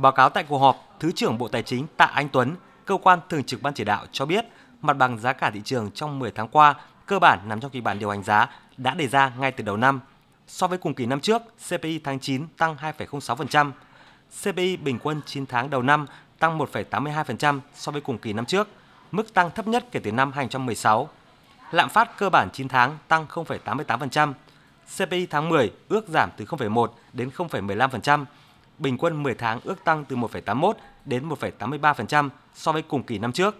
Báo cáo tại cuộc họp, Thứ trưởng Bộ Tài chính Tạ Anh Tuấn, cơ quan thường trực ban chỉ đạo cho biết, mặt bằng giá cả thị trường trong 10 tháng qua cơ bản nằm trong kịch bản điều hành giá đã đề ra ngay từ đầu năm. So với cùng kỳ năm trước, CPI tháng 9 tăng 2,06%, CPI bình quân 9 tháng đầu năm tăng 1,82% so với cùng kỳ năm trước, mức tăng thấp nhất kể từ năm 2016. Lạm phát cơ bản 9 tháng tăng 0,88%, CPI tháng 10 ước giảm từ 0,1 đến 0,15%, bình quân 10 tháng ước tăng từ 1,81 đến 1,83% so với cùng kỳ năm trước.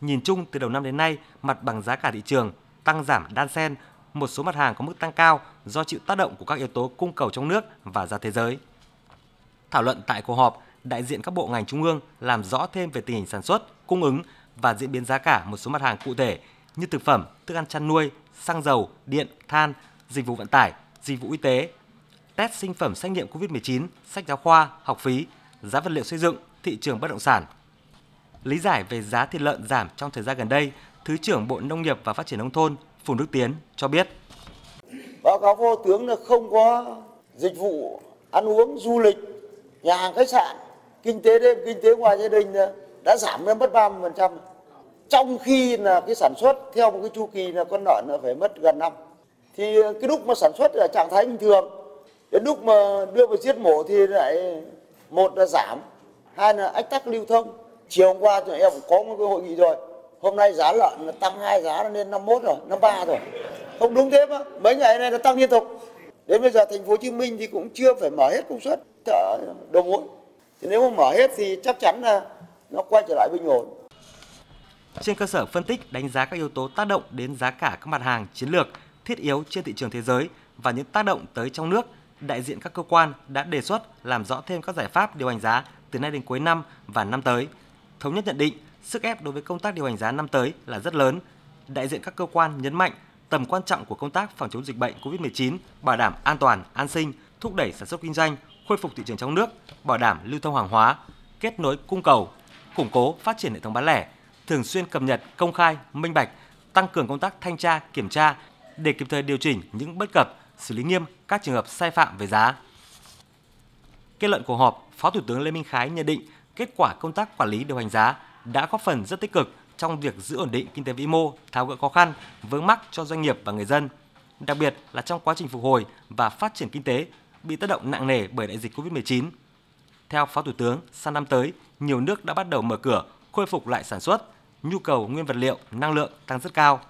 Nhìn chung từ đầu năm đến nay, mặt bằng giá cả thị trường tăng giảm đan xen, một số mặt hàng có mức tăng cao do chịu tác động của các yếu tố cung cầu trong nước và ra thế giới. Thảo luận tại cuộc họp, đại diện các bộ ngành trung ương làm rõ thêm về tình hình sản xuất, cung ứng và diễn biến giá cả một số mặt hàng cụ thể như thực phẩm, thức ăn chăn nuôi, xăng dầu, điện, than, dịch vụ vận tải, dịch vụ y tế, test sinh phẩm xét nghiệm COVID-19, sách giáo khoa, học phí, giá vật liệu xây dựng, thị trường bất động sản. Lý giải về giá thịt lợn giảm trong thời gian gần đây, Thứ trưởng Bộ Nông nghiệp và Phát triển Nông thôn Phùng Đức Tiến cho biết. Báo cáo Phó tướng là không có dịch vụ ăn uống, du lịch, nhà hàng khách sạn, kinh tế đêm, kinh tế ngoài gia đình đã giảm lên mất 30%. Trong khi là cái sản xuất theo một cái chu kỳ là con lợn phải mất gần năm. Thì cái lúc mà sản xuất ở trạng thái bình thường, đến lúc mà đưa vào giết mổ thì lại một là giảm, hai là ách tắc lưu thông. Chiều hôm qua thì em có một cái hội nghị rồi, hôm nay giá lợn là tăng hai giá lên 51 rồi, 53 rồi. Không đúng thế mà, mấy ngày nay nó tăng liên tục. Đến bây giờ thành phố Hồ Chí Minh thì cũng chưa phải mở hết công suất chợ đầu mối. Thì nếu mà mở hết thì chắc chắn là nó quay trở lại bình ổn. Trên cơ sở phân tích đánh giá các yếu tố tác động đến giá cả các mặt hàng chiến lược thiết yếu trên thị trường thế giới và những tác động tới trong nước, đại diện các cơ quan đã đề xuất làm rõ thêm các giải pháp điều hành giá từ nay đến cuối năm và năm tới. Thống nhất nhận định, sức ép đối với công tác điều hành giá năm tới là rất lớn. Đại diện các cơ quan nhấn mạnh tầm quan trọng của công tác phòng chống dịch bệnh COVID-19, bảo đảm an toàn, an sinh, thúc đẩy sản xuất kinh doanh, khôi phục thị trường trong nước, bảo đảm lưu thông hàng hóa, kết nối cung cầu, củng cố phát triển hệ thống bán lẻ, thường xuyên cập nhật, công khai, minh bạch, tăng cường công tác thanh tra, kiểm tra để kịp thời điều chỉnh những bất cập, xử lý nghiêm các trường hợp sai phạm về giá. Kết luận cuộc họp, Phó Thủ tướng Lê Minh Khái nhận định kết quả công tác quản lý điều hành giá đã góp phần rất tích cực trong việc giữ ổn định kinh tế vĩ mô, tháo gỡ khó khăn, vướng mắc cho doanh nghiệp và người dân. Đặc biệt là trong quá trình phục hồi và phát triển kinh tế bị tác động nặng nề bởi đại dịch Covid-19. Theo Phó Thủ tướng, sang năm tới, nhiều nước đã bắt đầu mở cửa, khôi phục lại sản xuất, nhu cầu nguyên vật liệu, năng lượng tăng rất cao.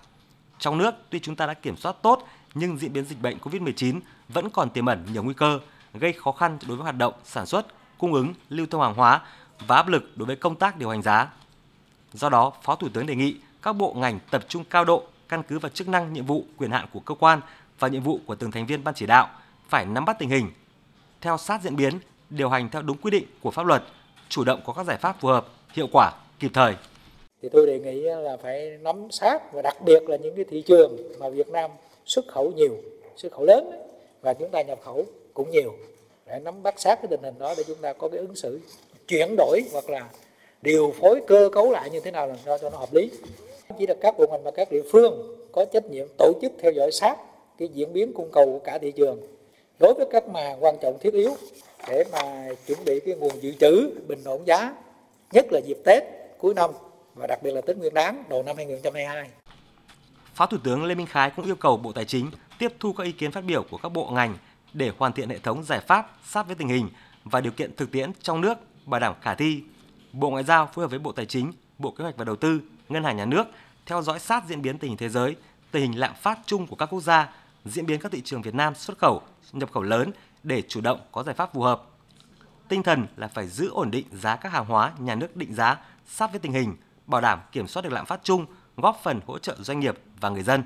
Trong nước, tuy chúng ta đã kiểm soát tốt, nhưng diễn biến dịch bệnh COVID-19 vẫn còn tiềm ẩn nhiều nguy cơ, gây khó khăn đối với hoạt động sản xuất, cung ứng, lưu thông hàng hóa và áp lực đối với công tác điều hành giá. Do đó, Phó Thủ tướng đề nghị các bộ ngành tập trung cao độ căn cứ vào chức năng, nhiệm vụ, quyền hạn của cơ quan và nhiệm vụ của từng thành viên ban chỉ đạo, phải nắm bắt tình hình, theo sát diễn biến, điều hành theo đúng quy định của pháp luật, chủ động có các giải pháp phù hợp, hiệu quả, kịp thời. Thì tôi đề nghị là phải nắm sát và đặc biệt là những cái thị trường mà Việt Nam xuất khẩu nhiều, xuất khẩu lớn và chúng ta nhập khẩu cũng nhiều. Để nắm bắt sát cái tình hình đó để chúng ta có cái ứng xử chuyển đổi hoặc là điều phối cơ cấu lại như thế nào làm sao cho nó hợp lý chỉ là các bộ ngành và các địa phương có trách nhiệm tổ chức theo dõi sát cái diễn biến cung cầu của cả thị trường đối với các mà quan trọng thiết yếu để mà chuẩn bị cái nguồn dự trữ bình ổn giá nhất là dịp Tết cuối năm và đặc biệt là Tết Nguyên đán đầu năm 2022. Phó Thủ tướng Lê Minh Khái cũng yêu cầu Bộ Tài chính tiếp thu các ý kiến phát biểu của các bộ ngành để hoàn thiện hệ thống giải pháp sát với tình hình và điều kiện thực tiễn trong nước bảo đảm khả thi Bộ Ngoại giao phối hợp với Bộ Tài chính, Bộ Kế hoạch và Đầu tư, Ngân hàng Nhà nước theo dõi sát diễn biến tình hình thế giới, tình hình lạm phát chung của các quốc gia, diễn biến các thị trường Việt Nam xuất khẩu, nhập khẩu lớn để chủ động có giải pháp phù hợp. Tinh thần là phải giữ ổn định giá các hàng hóa nhà nước định giá sát với tình hình, bảo đảm kiểm soát được lạm phát chung, góp phần hỗ trợ doanh nghiệp và người dân.